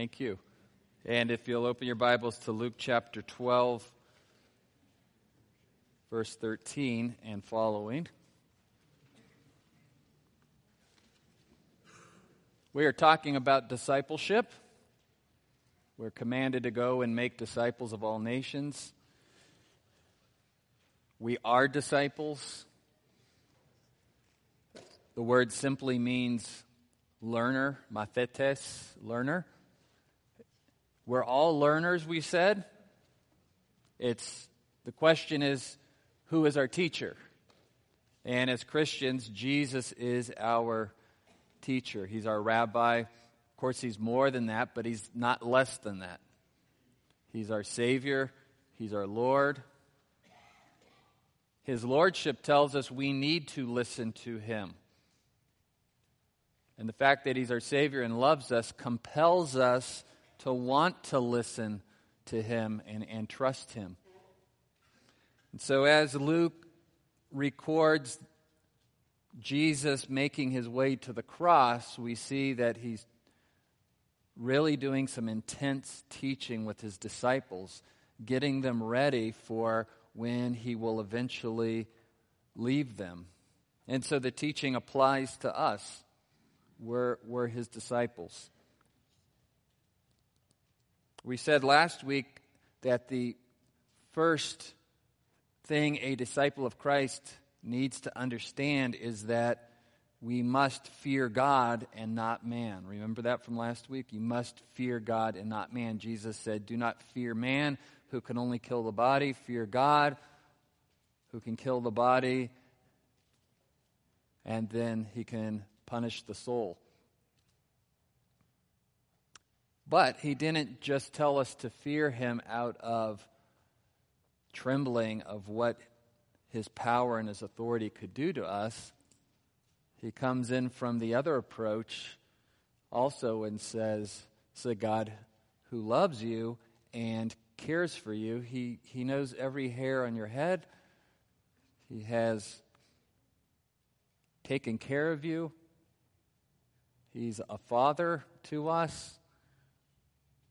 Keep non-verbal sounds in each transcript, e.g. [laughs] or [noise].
Thank you. And if you'll open your Bibles to Luke chapter 12, verse 13 and following. We are talking about discipleship. We're commanded to go and make disciples of all nations. We are disciples. The word simply means learner, mathetes, learner. We're all learners, we said. It's the question is who is our teacher? And as Christians, Jesus is our teacher. He's our rabbi. Of course, he's more than that, but he's not less than that. He's our Savior, he's our Lord. His Lordship tells us we need to listen to him. And the fact that he's our Savior and loves us compels us to want to listen to him and, and trust him. And so, as Luke records Jesus making his way to the cross, we see that he's really doing some intense teaching with his disciples, getting them ready for when he will eventually leave them. And so the teaching applies to us. We're, we're his disciples. We said last week that the first thing a disciple of Christ needs to understand is that we must fear God and not man. Remember that from last week? You must fear God and not man. Jesus said, Do not fear man who can only kill the body, fear God who can kill the body, and then he can punish the soul. But he didn't just tell us to fear him out of trembling of what his power and his authority could do to us. He comes in from the other approach also and says, It's a God who loves you and cares for you. He, he knows every hair on your head. He has taken care of you. He's a father to us.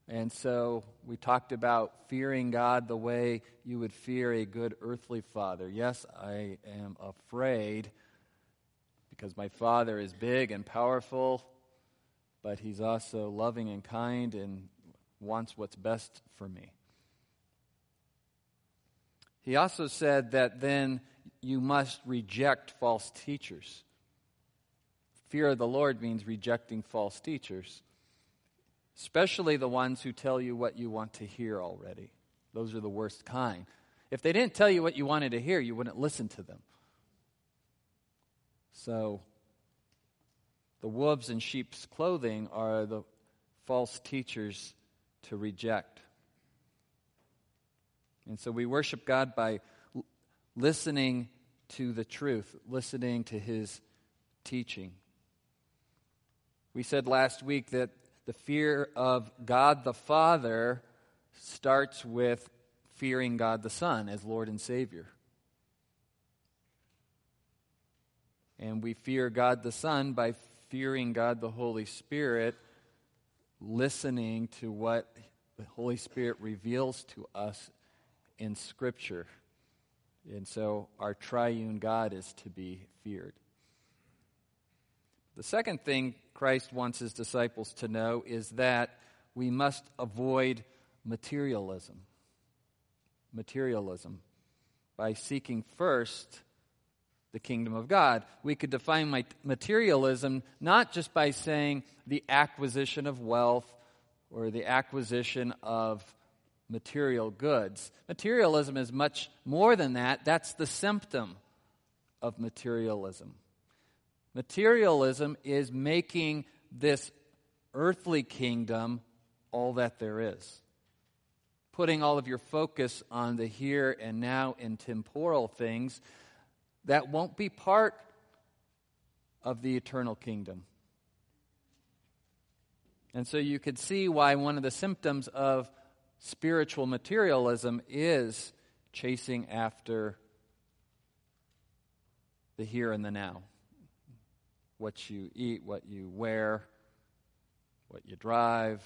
And so we talked about fearing God the way you would fear a good earthly father. Yes, I am afraid because my father is big and powerful, but he's also loving and kind and wants what's best for me. He also said that then you must reject false teachers. Fear of the Lord means rejecting false teachers especially the ones who tell you what you want to hear already. Those are the worst kind. If they didn't tell you what you wanted to hear, you wouldn't listen to them. So, the wolves in sheep's clothing are the false teachers to reject. And so we worship God by listening to the truth, listening to his teaching. We said last week that the fear of God the Father starts with fearing God the Son as Lord and Savior. And we fear God the Son by fearing God the Holy Spirit, listening to what the Holy Spirit reveals to us in Scripture. And so our triune God is to be feared. The second thing Christ wants his disciples to know is that we must avoid materialism. Materialism. By seeking first the kingdom of God. We could define materialism not just by saying the acquisition of wealth or the acquisition of material goods. Materialism is much more than that. That's the symptom of materialism. Materialism is making this earthly kingdom all that there is. Putting all of your focus on the here and now and temporal things that won't be part of the eternal kingdom. And so you could see why one of the symptoms of spiritual materialism is chasing after the here and the now what you eat, what you wear, what you drive,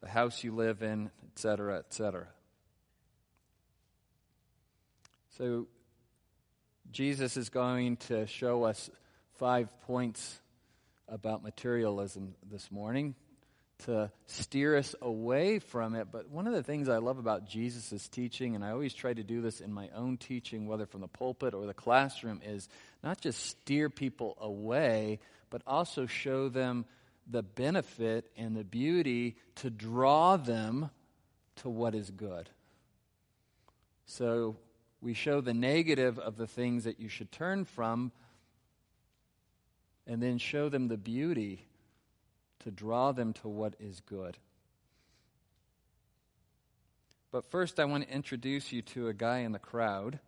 the house you live in, etc., etc. So, Jesus is going to show us five points about materialism this morning to steer us away from it. But one of the things I love about Jesus' teaching, and I always try to do this in my own teaching, whether from the pulpit or the classroom, is not just steer people away, but also show them the benefit and the beauty to draw them to what is good. So we show the negative of the things that you should turn from, and then show them the beauty to draw them to what is good. But first, I want to introduce you to a guy in the crowd,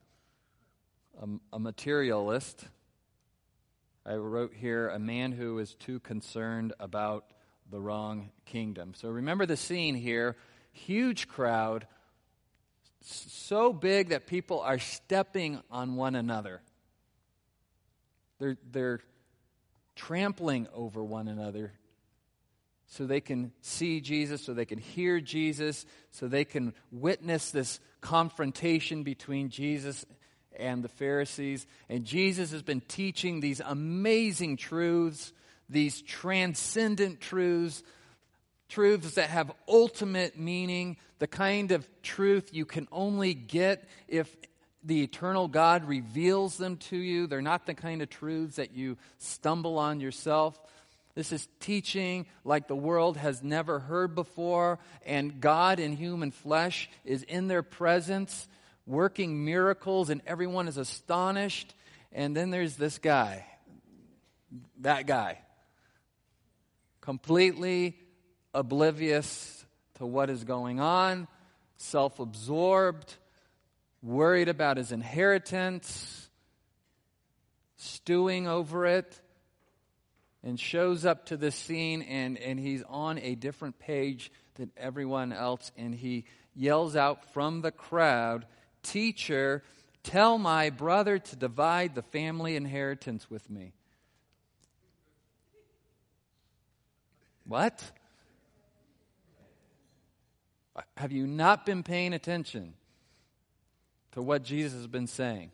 a, a materialist. I wrote here a man who is too concerned about the wrong kingdom. So remember the scene here huge crowd, so big that people are stepping on one another. They're, they're trampling over one another so they can see Jesus, so they can hear Jesus, so they can witness this confrontation between Jesus and the Pharisees. And Jesus has been teaching these amazing truths, these transcendent truths, truths that have ultimate meaning, the kind of truth you can only get if the eternal God reveals them to you. They're not the kind of truths that you stumble on yourself. This is teaching like the world has never heard before, and God in human flesh is in their presence, working miracles, and everyone is astonished. And then there's this guy, that guy, completely oblivious to what is going on, self absorbed, worried about his inheritance, stewing over it and shows up to the scene and, and he's on a different page than everyone else and he yells out from the crowd teacher tell my brother to divide the family inheritance with me. What? Have you not been paying attention to what jesus has been saying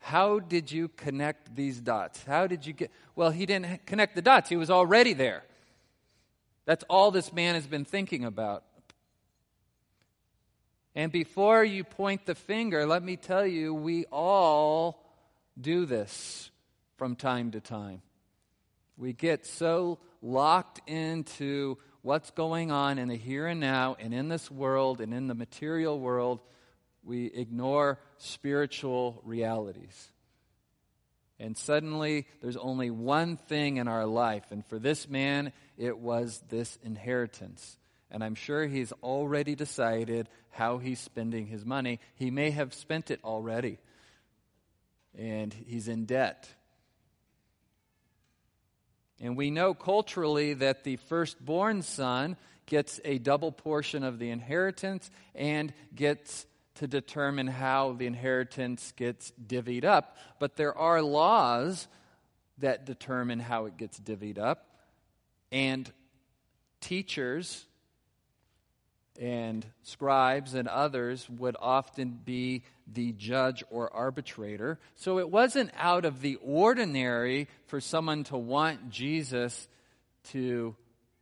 how did you connect these dots? How did you get. Well, he didn't connect the dots, he was already there. That's all this man has been thinking about. And before you point the finger, let me tell you, we all do this from time to time. We get so locked into what's going on in the here and now and in this world and in the material world we ignore spiritual realities. And suddenly, there's only one thing in our life. And for this man, it was this inheritance. And I'm sure he's already decided how he's spending his money. He may have spent it already. And he's in debt. And we know culturally that the firstborn son gets a double portion of the inheritance and gets to determine how the inheritance gets divvied up, but there are laws that determine how it gets divvied up. And teachers and scribes and others would often be the judge or arbitrator. So it wasn't out of the ordinary for someone to want Jesus to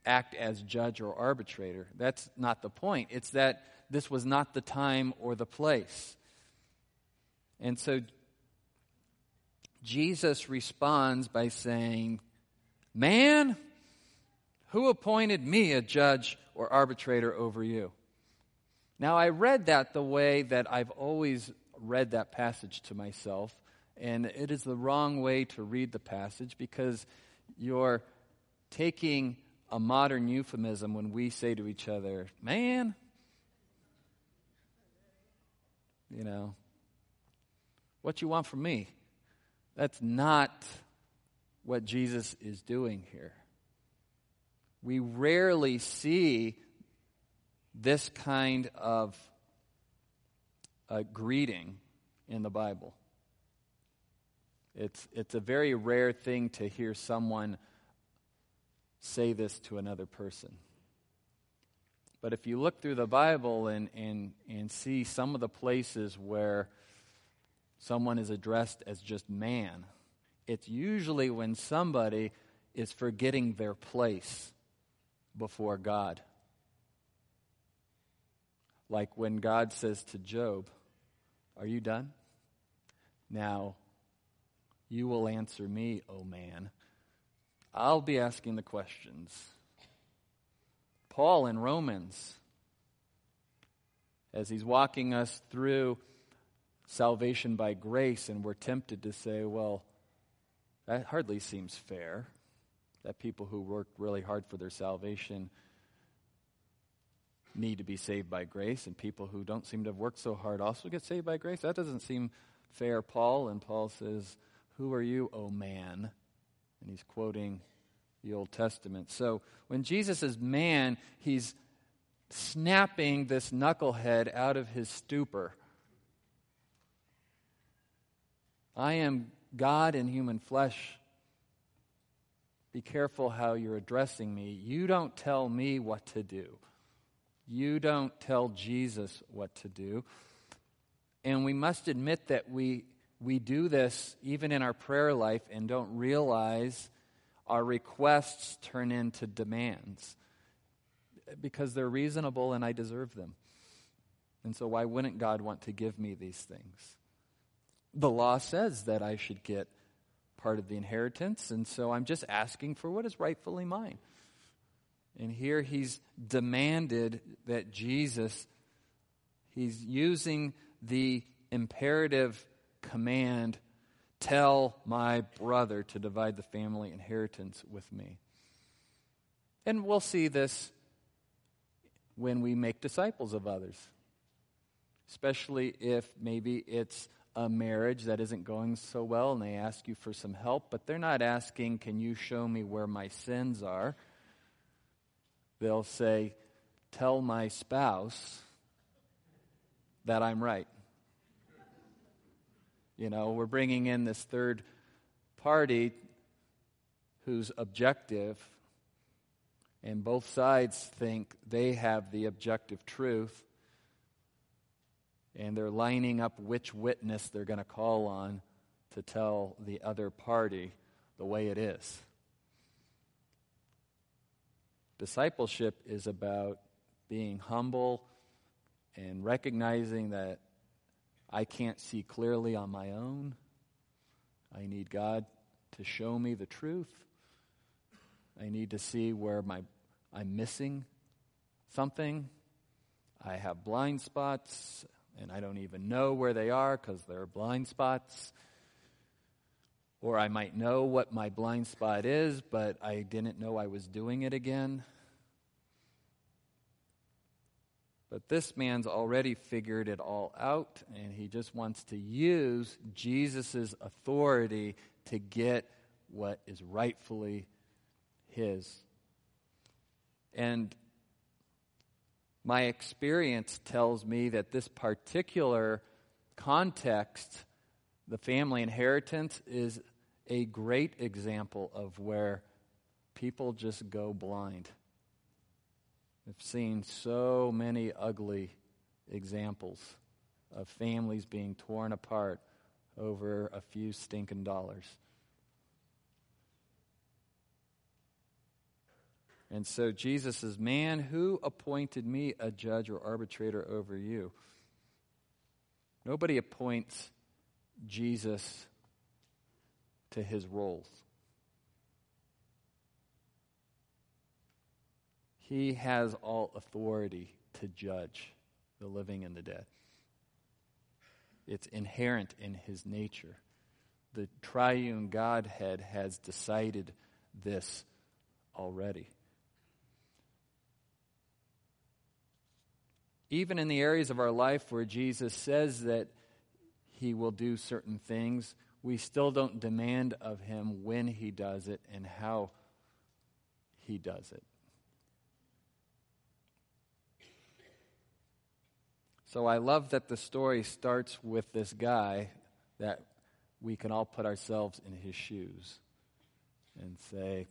act as judge or arbitrator. That's not the point. It's that this was not the time or the place. And so Jesus responds by saying, Man, who appointed me a judge or arbitrator over you? Now, I read that the way that I've always read that passage to myself, and it is the wrong way to read the passage because you're taking a modern euphemism when we say to each other, Man, you know, what you want from me? That's not what Jesus is doing here. We rarely see this kind of a greeting in the Bible. It's, it's a very rare thing to hear someone say this to another person. But if you look through the Bible and, and, and see some of the places where someone is addressed as just man, it's usually when somebody is forgetting their place before God. Like when God says to Job, Are you done? Now you will answer me, O oh man. I'll be asking the questions. Paul in Romans, as he's walking us through salvation by grace, and we're tempted to say, well, that hardly seems fair that people who work really hard for their salvation need to be saved by grace, and people who don't seem to have worked so hard also get saved by grace. That doesn't seem fair, Paul. And Paul says, Who are you, O man? And he's quoting the Old Testament. So when Jesus is man, he's snapping this knucklehead out of his stupor. I am God in human flesh. Be careful how you're addressing me. You don't tell me what to do. You don't tell Jesus what to do. And we must admit that we, we do this even in our prayer life and don't realize our requests turn into demands because they're reasonable and I deserve them. And so, why wouldn't God want to give me these things? The law says that I should get part of the inheritance, and so I'm just asking for what is rightfully mine. And here he's demanded that Jesus, he's using the imperative command Tell my brother to divide the family inheritance with me. And we'll see this when we make disciples of others, especially if maybe it's a marriage that isn't going so well and they ask you for some help, but they're not asking, Can you show me where my sins are? They'll say, Tell my spouse that I'm right. You know, we're bringing in this third party who's objective, and both sides think they have the objective truth, and they're lining up which witness they're going to call on to tell the other party the way it is. Discipleship is about being humble and recognizing that I can't see clearly on my own. I need God to show me the truth. I need to see where my, I'm missing something. I have blind spots, and I don't even know where they are because they're blind spots. Or I might know what my blind spot is, but I didn't know I was doing it again. But this man's already figured it all out, and he just wants to use Jesus' authority to get what is rightfully his. And my experience tells me that this particular context, the family inheritance, is a great example of where people just go blind. I've seen so many ugly examples of families being torn apart over a few stinking dollars. And so Jesus says, Man, who appointed me a judge or arbitrator over you? Nobody appoints Jesus to his roles. He has all authority to judge the living and the dead. It's inherent in his nature. The triune Godhead has decided this already. Even in the areas of our life where Jesus says that he will do certain things, we still don't demand of him when he does it and how he does it. So I love that the story starts with this guy that we can all put ourselves in his shoes and say,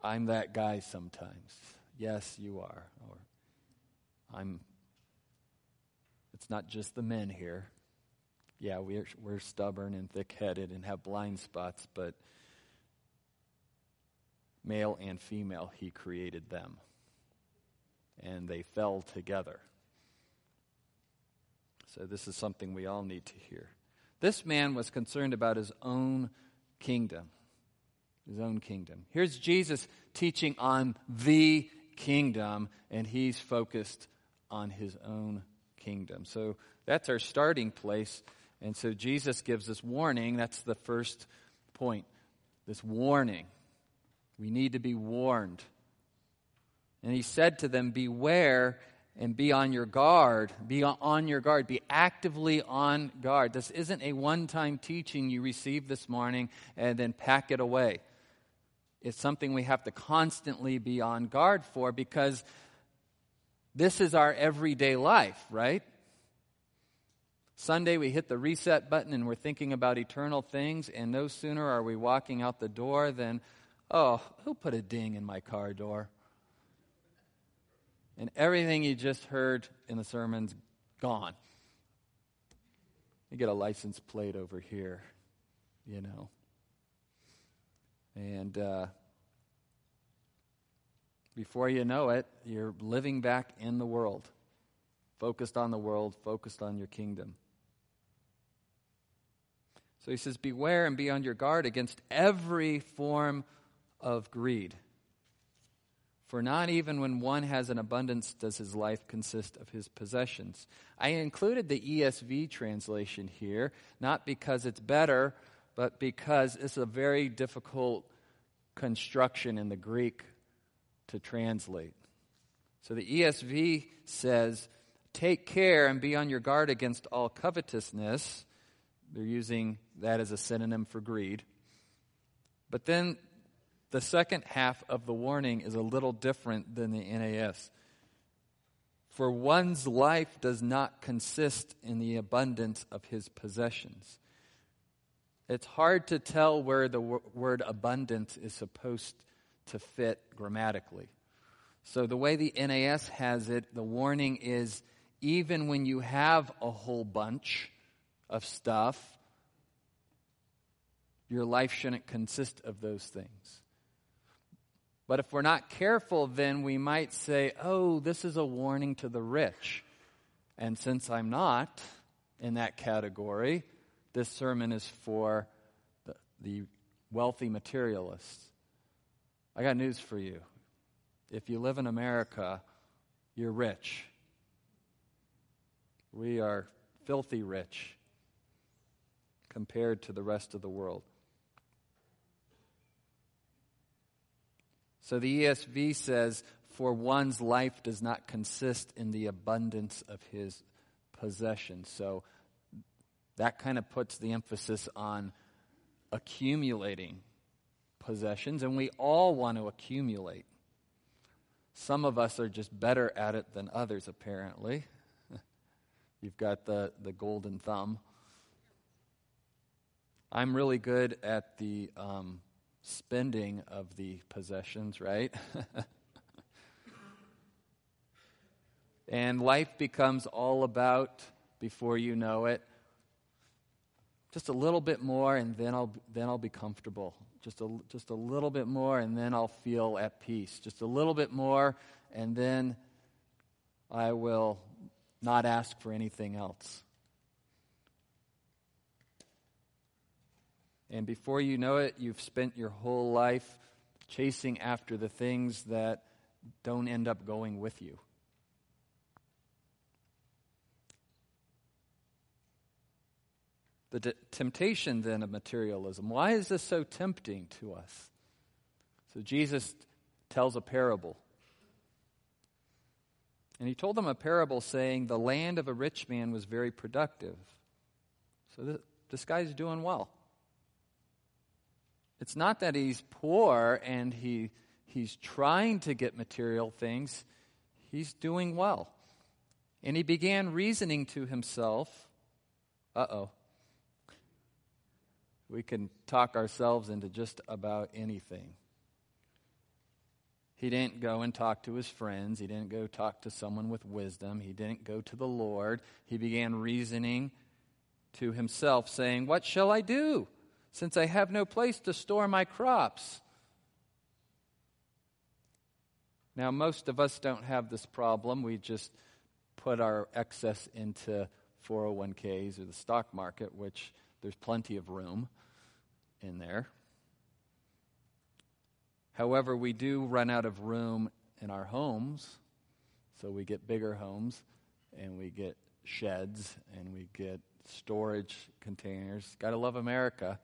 I'm that guy sometimes. Yes, you are. Or I'm it's not just the men here. Yeah, we're we're stubborn and thick-headed and have blind spots, but male and female he created them. And they fell together. So this is something we all need to hear. This man was concerned about his own kingdom. His own kingdom. Here's Jesus teaching on the kingdom, and he's focused on his own kingdom. So that's our starting place. And so Jesus gives this warning. That's the first point. This warning. We need to be warned. And he said to them, Beware and be on your guard. Be on your guard. Be actively on guard. This isn't a one time teaching you receive this morning and then pack it away. It's something we have to constantly be on guard for because this is our everyday life, right? Sunday, we hit the reset button and we're thinking about eternal things, and no sooner are we walking out the door than, oh, who put a ding in my car door? And everything you just heard in the sermon's gone. You get a license plate over here, you know. And uh, before you know it, you're living back in the world, focused on the world, focused on your kingdom. So he says, Beware and be on your guard against every form of greed. For not even when one has an abundance does his life consist of his possessions. I included the ESV translation here, not because it's better, but because it's a very difficult construction in the Greek to translate. So the ESV says, Take care and be on your guard against all covetousness. They're using that as a synonym for greed. But then the second half of the warning is a little different than the NAS. For one's life does not consist in the abundance of his possessions. It's hard to tell where the word abundance is supposed to fit grammatically. So, the way the NAS has it, the warning is even when you have a whole bunch of stuff, your life shouldn't consist of those things. But if we're not careful, then we might say, oh, this is a warning to the rich. And since I'm not in that category, this sermon is for the, the wealthy materialists. I got news for you. If you live in America, you're rich. We are filthy rich compared to the rest of the world. So the ESV says, For one's life does not consist in the abundance of his possessions. So that kind of puts the emphasis on accumulating possessions, and we all want to accumulate. Some of us are just better at it than others, apparently. [laughs] You've got the, the golden thumb. I'm really good at the um, spending of the possessions, right? [laughs] and life becomes all about, before you know it, just a little bit more and then I'll, then I'll be comfortable. Just a, just a little bit more and then I'll feel at peace. Just a little bit more and then I will not ask for anything else. And before you know it, you've spent your whole life chasing after the things that don't end up going with you. The de- temptation then of materialism. Why is this so tempting to us? So Jesus tells a parable. And he told them a parable saying, The land of a rich man was very productive. So th- this guy's doing well. It's not that he's poor and he, he's trying to get material things, he's doing well. And he began reasoning to himself, uh oh. We can talk ourselves into just about anything. He didn't go and talk to his friends. He didn't go talk to someone with wisdom. He didn't go to the Lord. He began reasoning to himself, saying, What shall I do, since I have no place to store my crops? Now, most of us don't have this problem. We just put our excess into 401ks or the stock market, which there's plenty of room in there. However, we do run out of room in our homes, so we get bigger homes and we get sheds and we get storage containers. Gotta love America.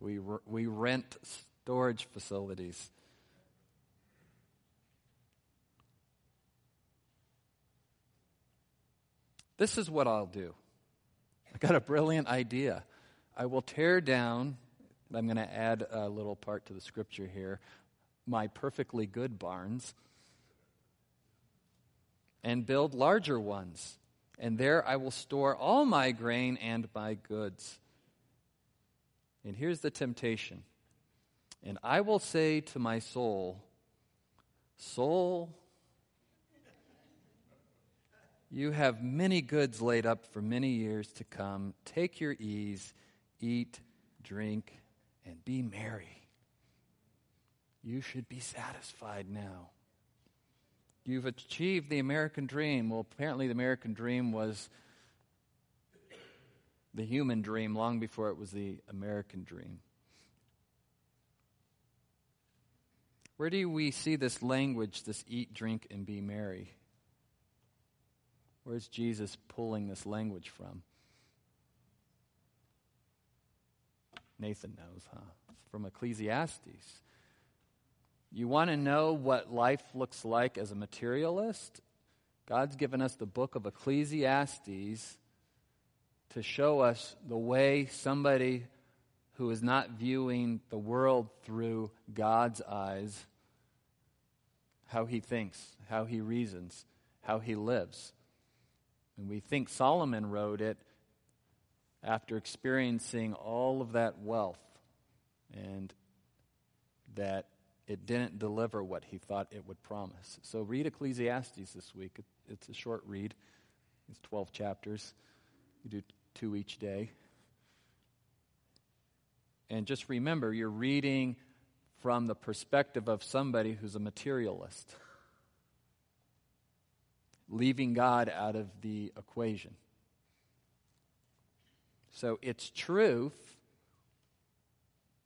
We, we rent storage facilities. This is what I'll do. I got a brilliant idea. I will tear down, I'm going to add a little part to the scripture here, my perfectly good barns and build larger ones. And there I will store all my grain and my goods. And here's the temptation. And I will say to my soul, Soul, you have many goods laid up for many years to come. Take your ease, eat, drink, and be merry. You should be satisfied now. You've achieved the American dream. Well, apparently, the American dream was the human dream long before it was the American dream. Where do we see this language, this eat, drink, and be merry? Where's Jesus pulling this language from? Nathan knows, huh? It's from Ecclesiastes. You want to know what life looks like as a materialist? God's given us the book of Ecclesiastes to show us the way somebody who is not viewing the world through God's eyes, how he thinks, how he reasons, how he lives. And we think Solomon wrote it after experiencing all of that wealth and that it didn't deliver what he thought it would promise. So read Ecclesiastes this week. It's a short read, it's 12 chapters. You do two each day. And just remember, you're reading from the perspective of somebody who's a materialist, leaving God out of the equation. So it's truth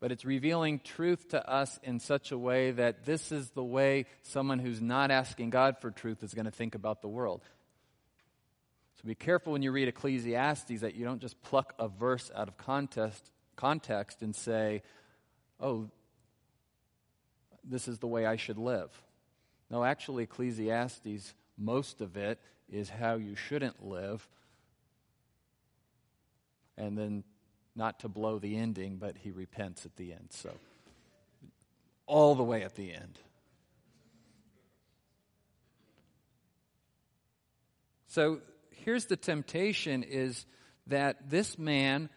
but it's revealing truth to us in such a way that this is the way someone who's not asking God for truth is going to think about the world. Be careful when you read Ecclesiastes that you don't just pluck a verse out of context, context and say, oh, this is the way I should live. No, actually, Ecclesiastes, most of it is how you shouldn't live. And then not to blow the ending, but he repents at the end. So, all the way at the end. So, here's the temptation is that this man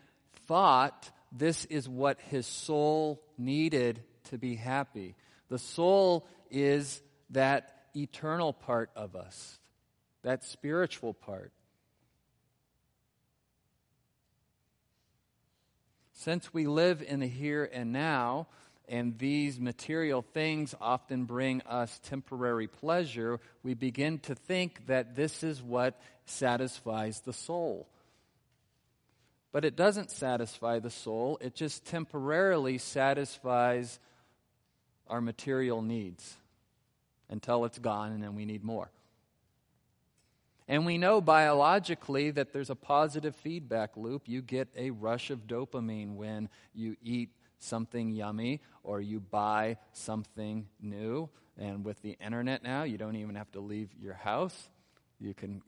thought this is what his soul needed to be happy. The soul is that eternal part of us, that spiritual part. Since we live in the here and now, and these material things often bring us temporary pleasure, we begin to think that this is what satisfies the soul. But it doesn't satisfy the soul, it just temporarily satisfies our material needs until it's gone and then we need more. And we know biologically that there's a positive feedback loop. You get a rush of dopamine when you eat something yummy or you buy something new. And with the internet now, you don't even have to leave your house. You can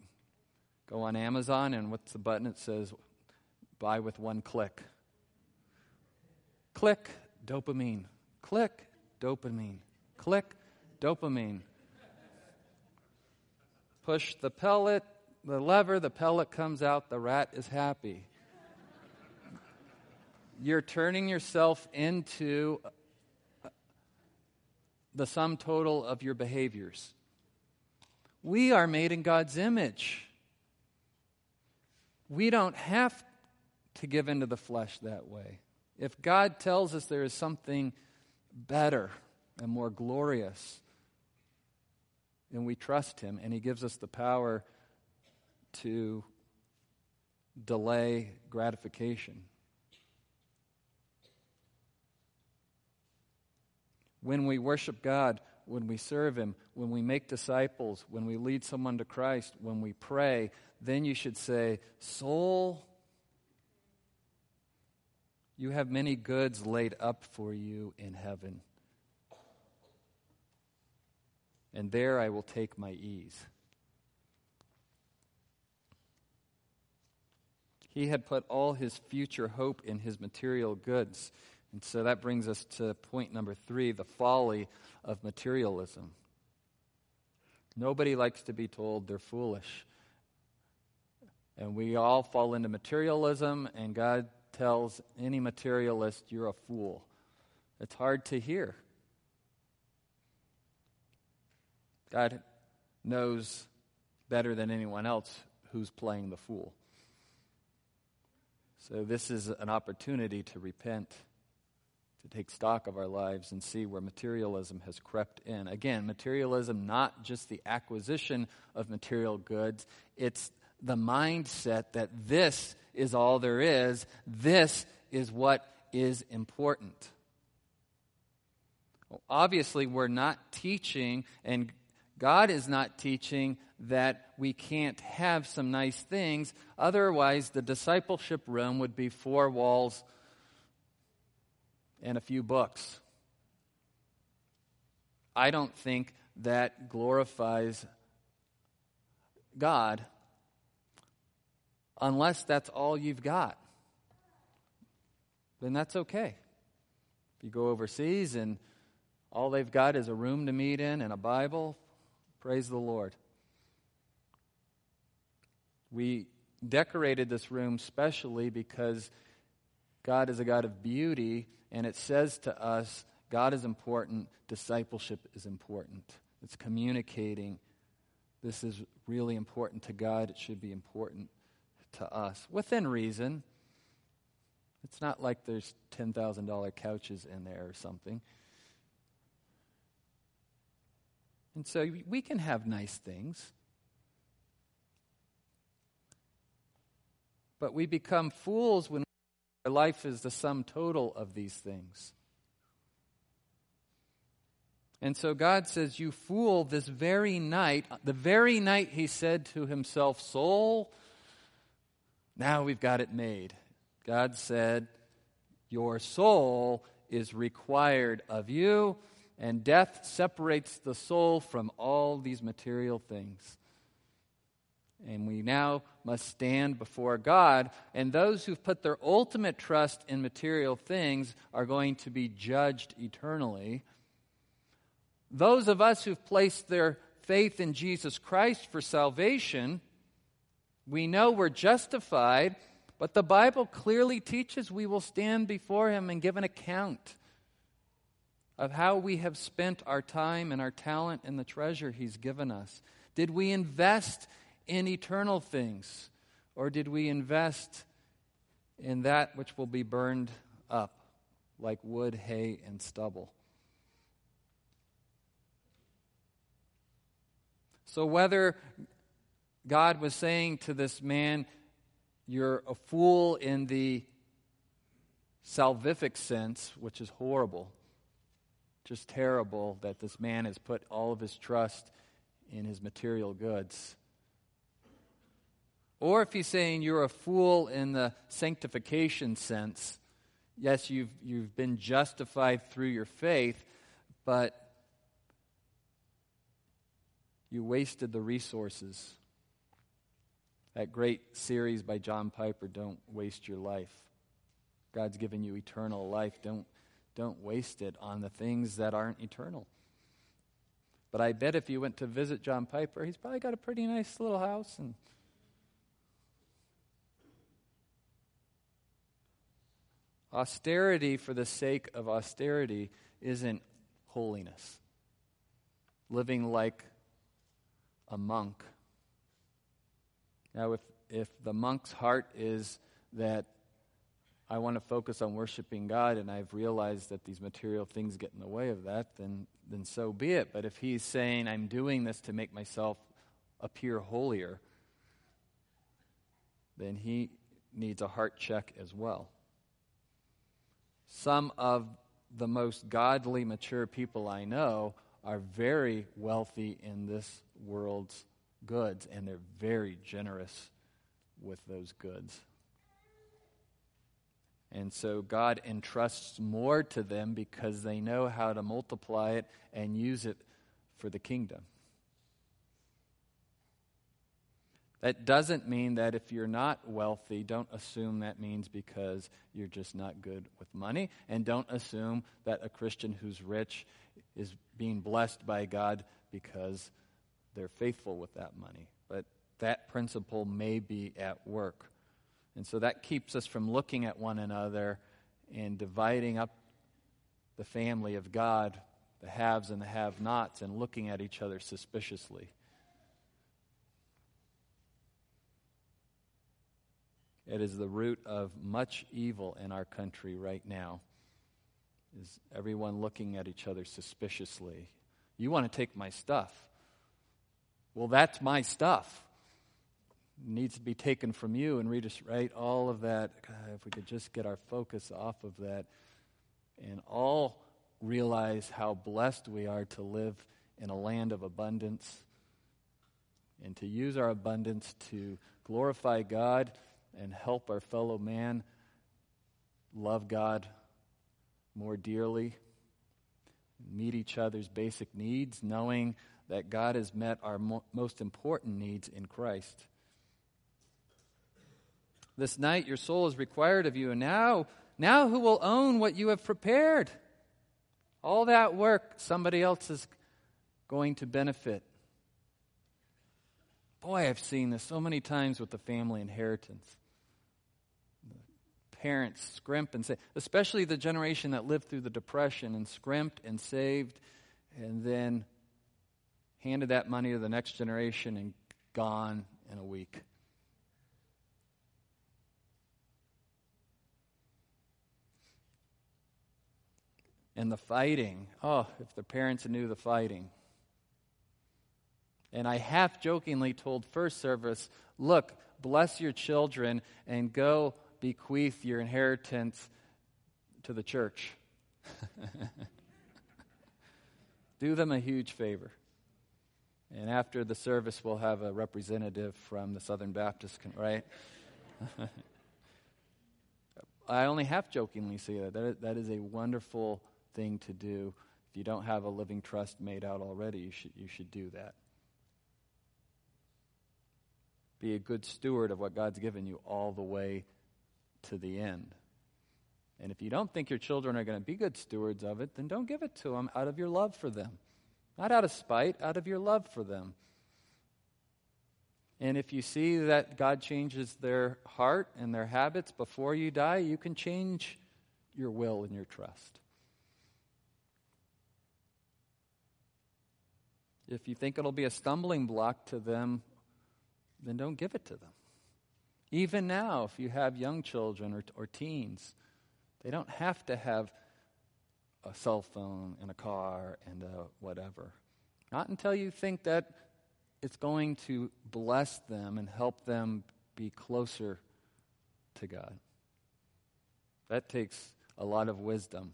go on Amazon, and what's the button? It says buy with one click. Click, dopamine. Click, dopamine. Click, dopamine push the pellet, the lever, the pellet comes out, the rat is happy. You're turning yourself into the sum total of your behaviors. We are made in God's image. We don't have to give into the flesh that way. If God tells us there is something better and more glorious, and we trust Him and He gives us the power to delay gratification. When we worship God, when we serve Him, when we make disciples, when we lead someone to Christ, when we pray, then you should say, Soul, you have many goods laid up for you in heaven. And there I will take my ease. He had put all his future hope in his material goods. And so that brings us to point number three the folly of materialism. Nobody likes to be told they're foolish. And we all fall into materialism, and God tells any materialist, you're a fool. It's hard to hear. God knows better than anyone else who's playing the fool. So, this is an opportunity to repent, to take stock of our lives and see where materialism has crept in. Again, materialism, not just the acquisition of material goods, it's the mindset that this is all there is, this is what is important. Well, obviously, we're not teaching, and God is not teaching that we can't have some nice things. Otherwise, the discipleship room would be four walls and a few books. I don't think that glorifies God unless that's all you've got. Then that's okay. If you go overseas and all they've got is a room to meet in and a Bible, praise the Lord. We decorated this room specially because God is a God of beauty, and it says to us God is important, discipleship is important. It's communicating. This is really important to God. It should be important to us within reason. It's not like there's $10,000 couches in there or something. And so we can have nice things. But we become fools when our life is the sum total of these things. And so God says, You fool, this very night, the very night he said to himself, Soul, now we've got it made. God said, Your soul is required of you, and death separates the soul from all these material things. And we now must stand before God. And those who've put their ultimate trust in material things are going to be judged eternally. Those of us who've placed their faith in Jesus Christ for salvation, we know we're justified, but the Bible clearly teaches we will stand before Him and give an account of how we have spent our time and our talent and the treasure He's given us. Did we invest in eternal things, or did we invest in that which will be burned up like wood, hay, and stubble? So, whether God was saying to this man, You're a fool in the salvific sense, which is horrible, just terrible that this man has put all of his trust in his material goods. Or if he's saying you're a fool in the sanctification sense, yes, you've, you've been justified through your faith, but you wasted the resources. That great series by John Piper, Don't Waste Your Life. God's given you eternal life. Don't, don't waste it on the things that aren't eternal. But I bet if you went to visit John Piper, he's probably got a pretty nice little house and Austerity for the sake of austerity isn't holiness. living like a monk. Now, if, if the monk's heart is that I want to focus on worshiping God and I've realized that these material things get in the way of that, then, then so be it. But if he's saying, I'm doing this to make myself appear holier, then he needs a heart check as well. Some of the most godly, mature people I know are very wealthy in this world's goods, and they're very generous with those goods. And so God entrusts more to them because they know how to multiply it and use it for the kingdom. That doesn't mean that if you're not wealthy, don't assume that means because you're just not good with money. And don't assume that a Christian who's rich is being blessed by God because they're faithful with that money. But that principle may be at work. And so that keeps us from looking at one another and dividing up the family of God, the haves and the have nots, and looking at each other suspiciously. It is the root of much evil in our country right now. Is everyone looking at each other suspiciously? You want to take my stuff. Well, that's my stuff. It needs to be taken from you and read us right all of that. God, if we could just get our focus off of that and all realize how blessed we are to live in a land of abundance and to use our abundance to glorify God and help our fellow man love God more dearly, meet each other's basic needs, knowing that God has met our mo- most important needs in Christ. This night your soul is required of you, and now, now who will own what you have prepared? All that work, somebody else is going to benefit. Boy, I've seen this so many times with the family inheritance parents scrimp and save, especially the generation that lived through the Depression and scrimped and saved and then handed that money to the next generation and gone in a week. And the fighting, oh, if the parents knew the fighting. And I half jokingly told first service, look, bless your children and go bequeath your inheritance to the church. [laughs] Do them a huge favor. And after the service, we'll have a representative from the Southern Baptist, right? [laughs] I only half jokingly say that. that. That is a wonderful thing to do. If you don't have a living trust made out already, you should, you should do that. Be a good steward of what God's given you all the way to the end. And if you don't think your children are going to be good stewards of it, then don't give it to them out of your love for them. Not out of spite, out of your love for them. And if you see that God changes their heart and their habits before you die, you can change your will and your trust. If you think it'll be a stumbling block to them, then don't give it to them. Even now, if you have young children or, or teens, they don't have to have a cell phone and a car and a whatever. Not until you think that it's going to bless them and help them be closer to God. That takes a lot of wisdom.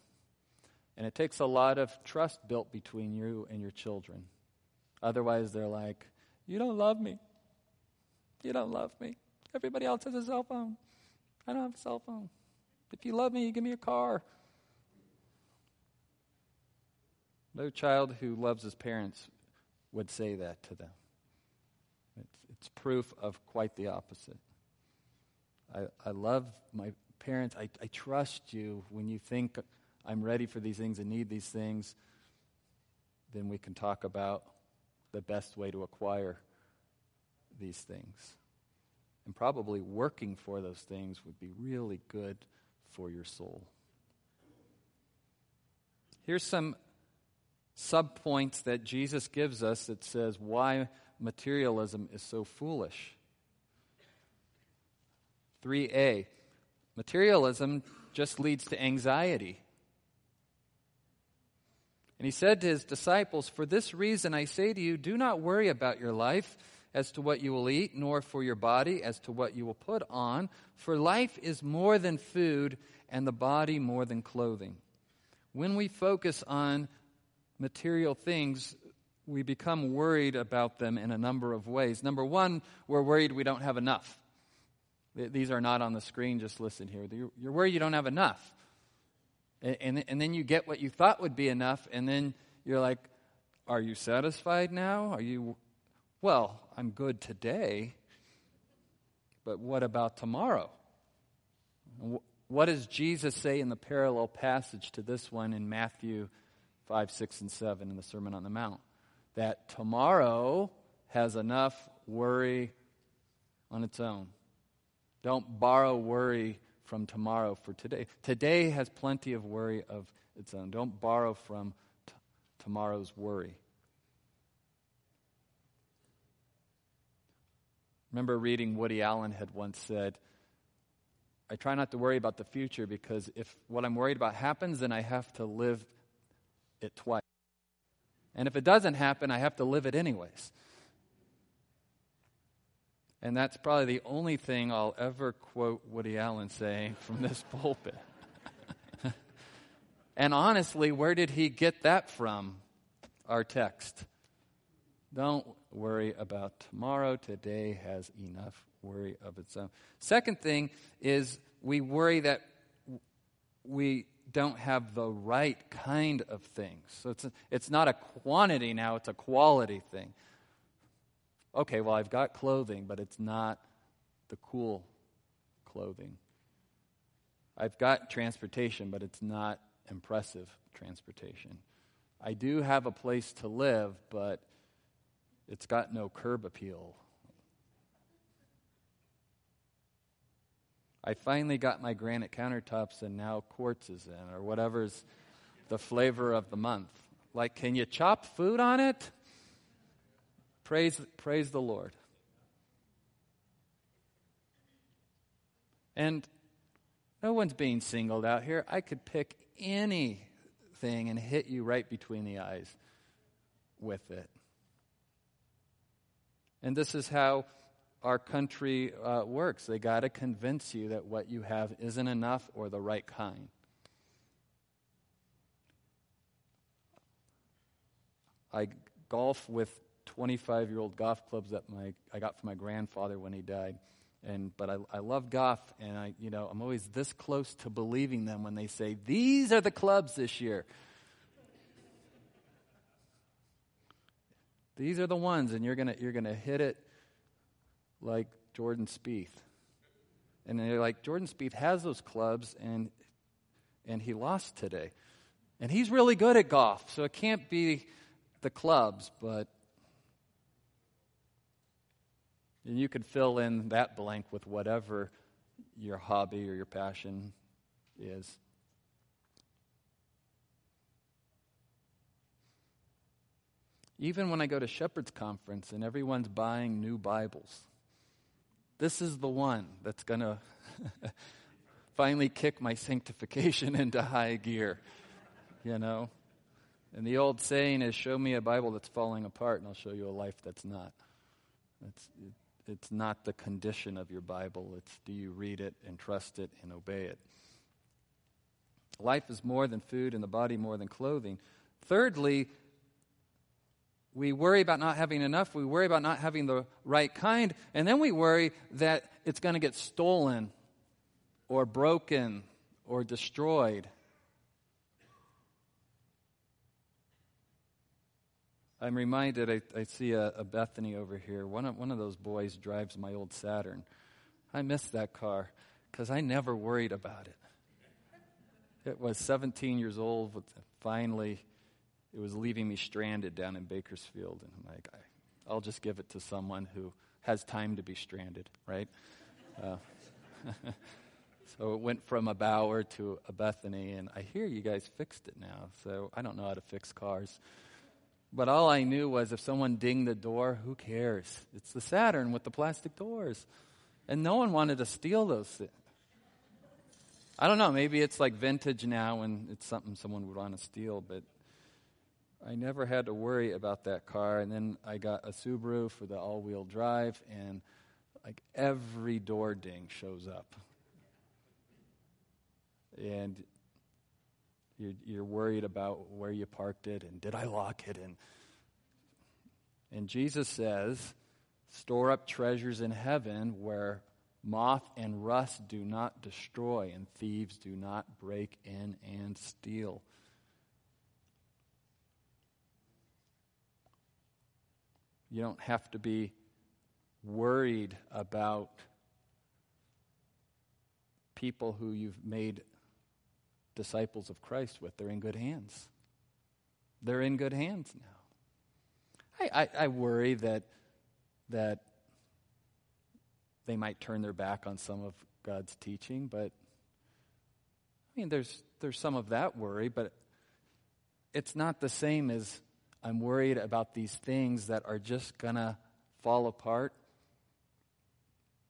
And it takes a lot of trust built between you and your children. Otherwise, they're like, You don't love me. You don't love me. Everybody else has a cell phone. I don't have a cell phone. If you love me, you give me a car. No child who loves his parents would say that to them. It's, it's proof of quite the opposite. I, I love my parents. I, I trust you when you think I'm ready for these things and need these things. Then we can talk about the best way to acquire these things. And probably working for those things would be really good for your soul. Here's some subpoints that Jesus gives us that says why materialism is so foolish. 3a materialism just leads to anxiety. And he said to his disciples, For this reason I say to you, do not worry about your life as to what you will eat, nor for your body as to what you will put on. For life is more than food, and the body more than clothing. When we focus on material things, we become worried about them in a number of ways. Number one, we're worried we don't have enough. These are not on the screen, just listen here. You're worried you don't have enough. And, and, and then you get what you thought would be enough, and then you're like, Are you satisfied now? Are you, well, I'm good today, but what about tomorrow? What does Jesus say in the parallel passage to this one in Matthew 5, 6, and 7 in the Sermon on the Mount? That tomorrow has enough worry on its own. Don't borrow worry from tomorrow for today. Today has plenty of worry of its own. Don't borrow from t- tomorrow's worry. Remember reading Woody Allen had once said, I try not to worry about the future because if what I'm worried about happens, then I have to live it twice. And if it doesn't happen, I have to live it anyways. And that's probably the only thing I'll ever quote Woody Allen saying [laughs] from this pulpit. [laughs] and honestly, where did he get that from? Our text. Don't worry about tomorrow. Today has enough worry of its own. Second thing is we worry that we don't have the right kind of things. So it's, a, it's not a quantity now, it's a quality thing okay, well, I've got clothing, but it's not the cool clothing. I've got transportation, but it's not impressive transportation. I do have a place to live, but it's got no curb appeal. I finally got my granite countertops, and now quartz is in, or whatever's the flavor of the month. Like, can you chop food on it? Praise, praise the Lord. And no one's being singled out here. I could pick anything and hit you right between the eyes with it. And this is how our country uh, works. They got to convince you that what you have isn't enough or the right kind. I golf with 25 year old golf clubs that my, I got from my grandfather when he died. And, but I, I love golf, and I, you know, I'm always this close to believing them when they say, These are the clubs this year. These are the ones, and you're going you're gonna hit it like Jordan Spieth. And they're like, Jordan Spieth has those clubs, and, and he lost today. And he's really good at golf, so it can't be the clubs, but And you could fill in that blank with whatever your hobby or your passion is. Even when I go to Shepherd's Conference and everyone's buying new Bibles, this is the one that's going to [laughs] finally kick my sanctification [laughs] into high gear, you know? And the old saying is show me a Bible that's falling apart, and I'll show you a life that's not. That's, it's not the condition of your Bible, it's do you read it and trust it and obey it. Life is more than food and the body more than clothing. Thirdly, we worry about not having enough, we worry about not having the right kind, and then we worry that it's going to get stolen or broken or destroyed. I'm reminded, I, I see a, a, Bethany over here. One of, one of those boys drives my old Saturn. I miss that car because I never worried about it. It was 17 years old. Finally, it was leaving me stranded down in Bakersfield. And I'm like, I, will just give it to someone who has time to be stranded, right? Uh, [laughs] So it went from a Bauer to a Bethany, and I hear you guys fixed it now. So I don't know how to fix cars. But all I knew was if someone dinged the door, who cares? It's the Saturn with the plastic doors. And no one wanted to steal those things. I don't know, maybe it's like vintage now and it's something someone would want to steal, but I never had to worry about that car. And then I got a Subaru for the all wheel drive, and like every door ding shows up. And you're, you're worried about where you parked it and did I lock it? And, and Jesus says, store up treasures in heaven where Moth and rust do not destroy, and thieves do not break in and steal. You don't have to be worried about people who you've made disciples of Christ with. They're in good hands. They're in good hands now. I, I, I worry that that they might turn their back on some of God's teaching, but I mean, there's, there's some of that worry, but it's not the same as I'm worried about these things that are just going to fall apart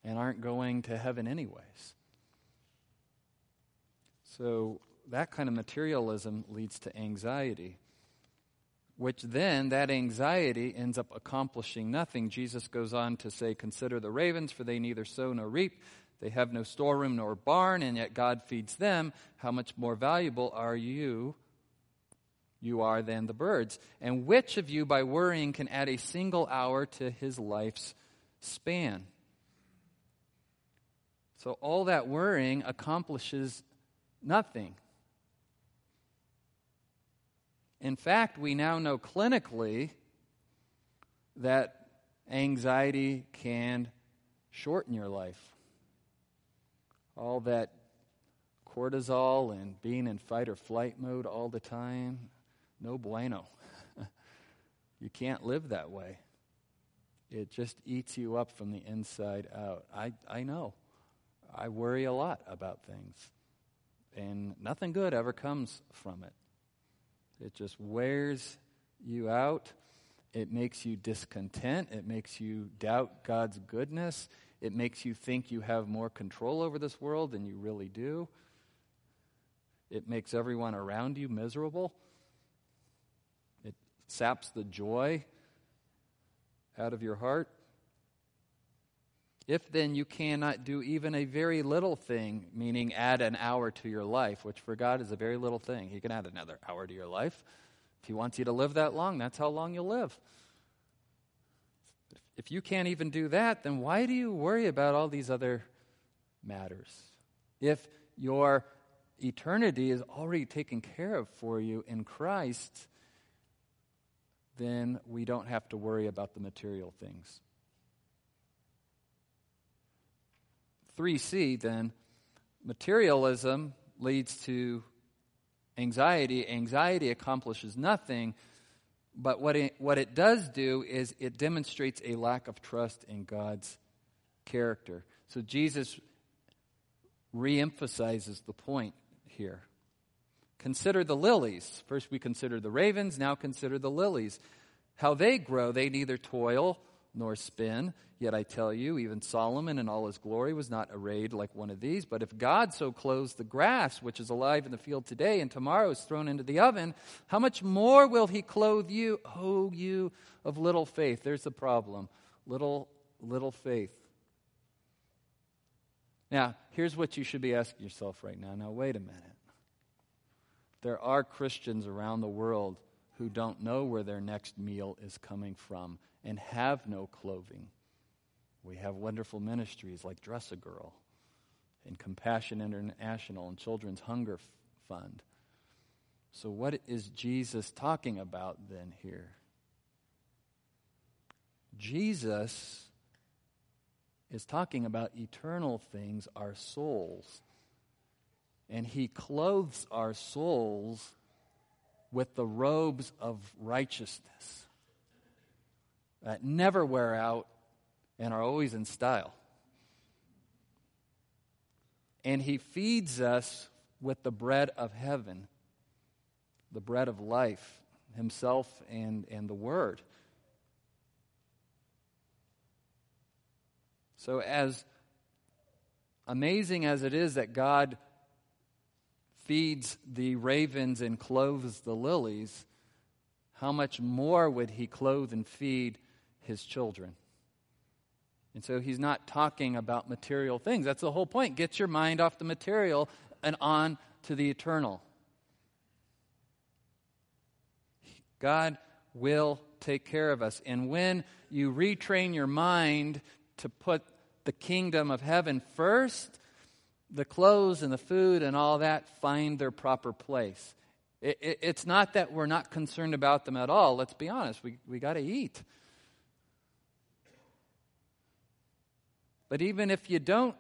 and aren't going to heaven anyways. So that kind of materialism leads to anxiety which then that anxiety ends up accomplishing nothing. Jesus goes on to say, Consider the ravens, for they neither sow nor reap. They have no storeroom nor barn, and yet God feeds them. How much more valuable are you? You are than the birds. And which of you, by worrying, can add a single hour to his life's span? So, all that worrying accomplishes nothing. In fact, we now know clinically that anxiety can shorten your life. All that cortisol and being in fight or flight mode all the time, no bueno. [laughs] you can't live that way. It just eats you up from the inside out. I, I know. I worry a lot about things, and nothing good ever comes from it. It just wears you out. It makes you discontent. It makes you doubt God's goodness. It makes you think you have more control over this world than you really do. It makes everyone around you miserable. Saps the joy out of your heart. If then you cannot do even a very little thing, meaning add an hour to your life, which for God is a very little thing, He can add another hour to your life. If He wants you to live that long, that's how long you'll live. If you can't even do that, then why do you worry about all these other matters? If your eternity is already taken care of for you in Christ, then we don't have to worry about the material things. 3C, then, materialism leads to anxiety. Anxiety accomplishes nothing, but what it, what it does do is it demonstrates a lack of trust in God's character. So Jesus reemphasizes the point here. Consider the lilies. First, we consider the ravens, now consider the lilies. How they grow, they neither toil nor spin. Yet I tell you, even Solomon in all his glory was not arrayed like one of these. But if God so clothes the grass, which is alive in the field today and tomorrow is thrown into the oven, how much more will he clothe you, O you of little faith? There's the problem. Little, little faith. Now, here's what you should be asking yourself right now. Now, wait a minute. There are Christians around the world who don't know where their next meal is coming from and have no clothing. We have wonderful ministries like Dress a Girl and Compassion International and Children's Hunger Fund. So, what is Jesus talking about then here? Jesus is talking about eternal things, our souls. And he clothes our souls with the robes of righteousness that never wear out and are always in style. and He feeds us with the bread of heaven, the bread of life, Himself and, and the Word. So, as amazing as it is that God feeds the ravens and clothes the lilies, how much more would He clothe and feed His children? And so he's not talking about material things. That's the whole point. Get your mind off the material and on to the eternal. God will take care of us. And when you retrain your mind to put the kingdom of heaven first, the clothes and the food and all that find their proper place. It, it, it's not that we're not concerned about them at all. Let's be honest. We, we got to eat. But even if you don't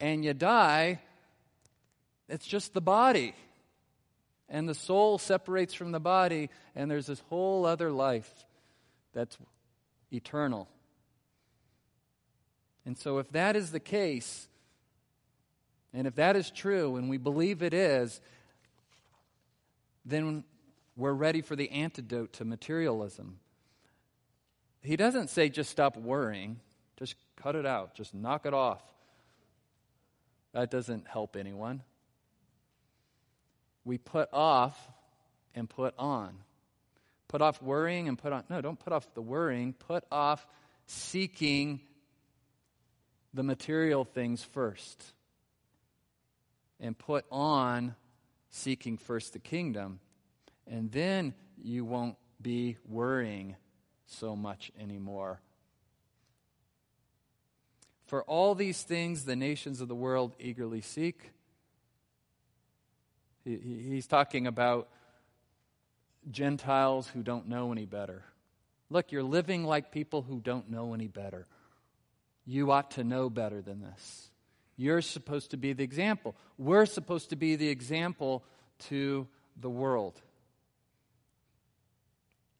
and you die, it's just the body. And the soul separates from the body, and there's this whole other life that's eternal. And so, if that is the case, and if that is true, and we believe it is, then we're ready for the antidote to materialism. He doesn't say just stop worrying. Just cut it out, just knock it off. That doesn't help anyone. We put off and put on. Put off worrying and put on. No, don't put off the worrying. Put off seeking the material things first. And put on seeking first the kingdom. And then you won't be worrying so much anymore for all these things the nations of the world eagerly seek. He, he's talking about Gentiles who don't know any better. Look, you're living like people who don't know any better. You ought to know better than this. You're supposed to be the example. We're supposed to be the example to the world.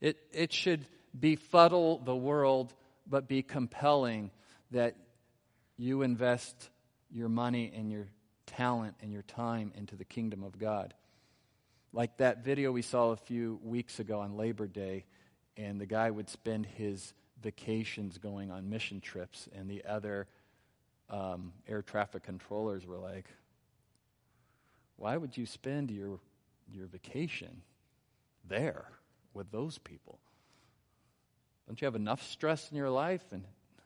It, it should befuddle the world, but be compelling that you invest your money and your talent and your time into the kingdom of God. Like that video we saw a few weeks ago on Labor Day, and the guy would spend his vacations going on mission trips, and the other um, air traffic controllers were like, Why would you spend your, your vacation there with those people? Don't you have enough stress in your life? And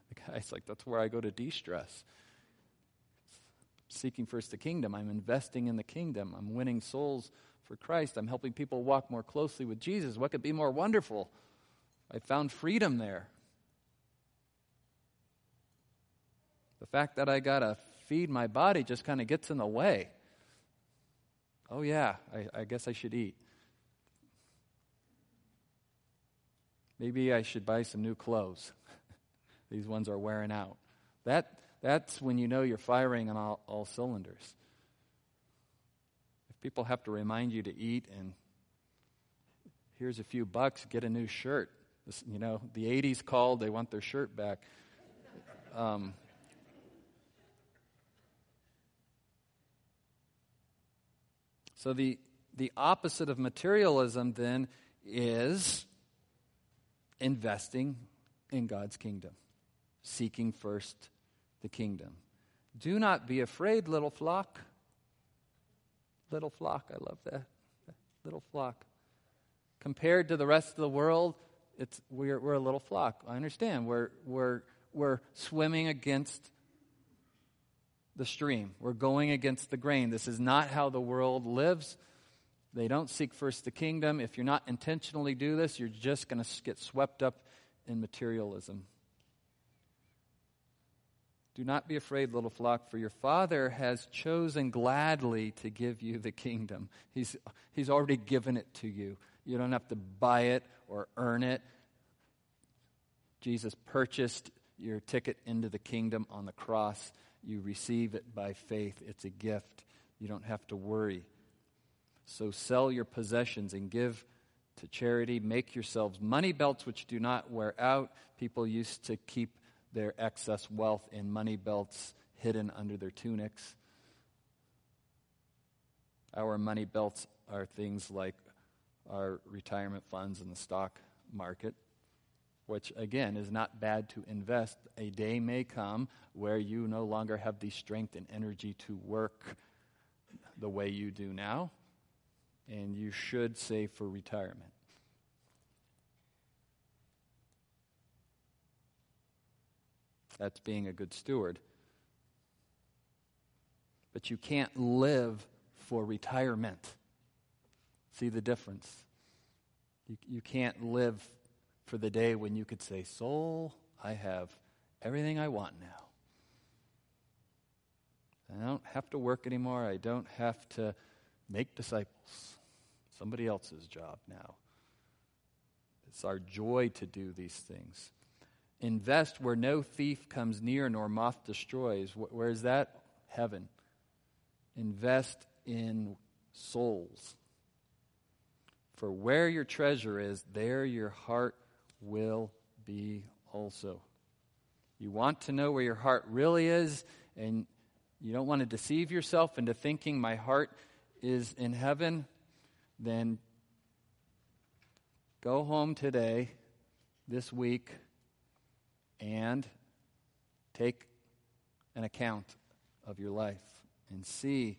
the guy's like, that's where I go to de stress. Seeking first the kingdom. I'm investing in the kingdom. I'm winning souls for Christ. I'm helping people walk more closely with Jesus. What could be more wonderful? I found freedom there. The fact that I got to feed my body just kind of gets in the way. Oh, yeah, I, I guess I should eat. Maybe I should buy some new clothes. [laughs] These ones are wearing out. That, that's when you know you're firing on all, all cylinders. If people have to remind you to eat and here's a few bucks, get a new shirt. This, you know, the 80s called, they want their shirt back. Um, so the, the opposite of materialism then is investing in God's kingdom seeking first the kingdom. Do not be afraid, little flock. Little flock, I love that. Little flock. Compared to the rest of the world, it's, we're, we're a little flock. I understand. We're, we're, we're swimming against the stream, we're going against the grain. This is not how the world lives. They don't seek first the kingdom. If you're not intentionally do this, you're just going to get swept up in materialism. Do not be afraid, little flock, for your Father has chosen gladly to give you the kingdom. He's, he's already given it to you. You don't have to buy it or earn it. Jesus purchased your ticket into the kingdom on the cross. You receive it by faith. It's a gift. You don't have to worry. So sell your possessions and give to charity. Make yourselves money belts which do not wear out. People used to keep their excess wealth in money belts hidden under their tunics. Our money belts are things like our retirement funds in the stock market, which again is not bad to invest. A day may come where you no longer have the strength and energy to work the way you do now, and you should save for retirement. That's being a good steward. But you can't live for retirement. See the difference? You, you can't live for the day when you could say, Soul, I have everything I want now. I don't have to work anymore. I don't have to make disciples. Somebody else's job now. It's our joy to do these things. Invest where no thief comes near nor moth destroys. Where is that? Heaven. Invest in souls. For where your treasure is, there your heart will be also. You want to know where your heart really is, and you don't want to deceive yourself into thinking my heart is in heaven, then go home today, this week, and take an account of your life and see,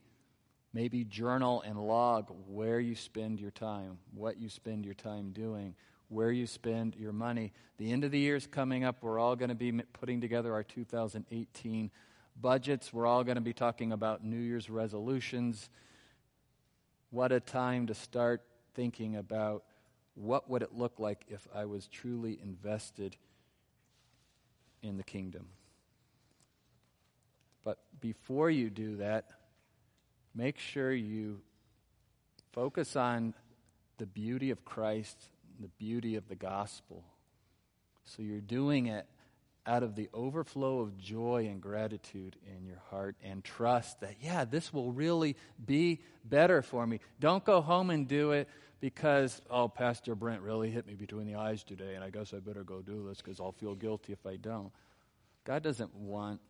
maybe journal and log where you spend your time, what you spend your time doing, where you spend your money. The end of the year is coming up. We're all going to be putting together our 2018 budgets. We're all going to be talking about New Year's resolutions. What a time to start thinking about what would it look like if I was truly invested in the kingdom. But before you do that, make sure you focus on the beauty of Christ, the beauty of the gospel. So you're doing it out of the overflow of joy and gratitude in your heart and trust that, yeah, this will really be better for me. Don't go home and do it because, oh, Pastor Brent really hit me between the eyes today, and I guess I better go do this because I'll feel guilty if I don't. God doesn't want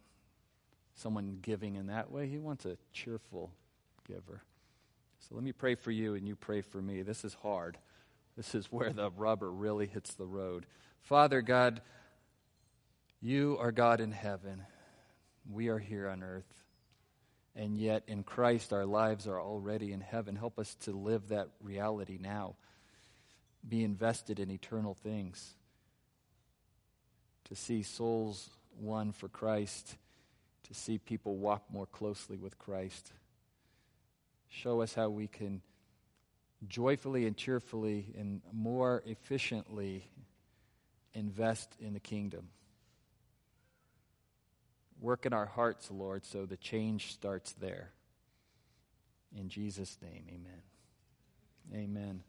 someone giving in that way, He wants a cheerful giver. So let me pray for you, and you pray for me. This is hard. This is where the rubber really hits the road. Father God, you are God in heaven. We are here on earth. And yet, in Christ, our lives are already in heaven. Help us to live that reality now. Be invested in eternal things. To see souls won for Christ. To see people walk more closely with Christ. Show us how we can joyfully and cheerfully and more efficiently invest in the kingdom. Work in our hearts, Lord, so the change starts there. In Jesus' name, amen. Amen.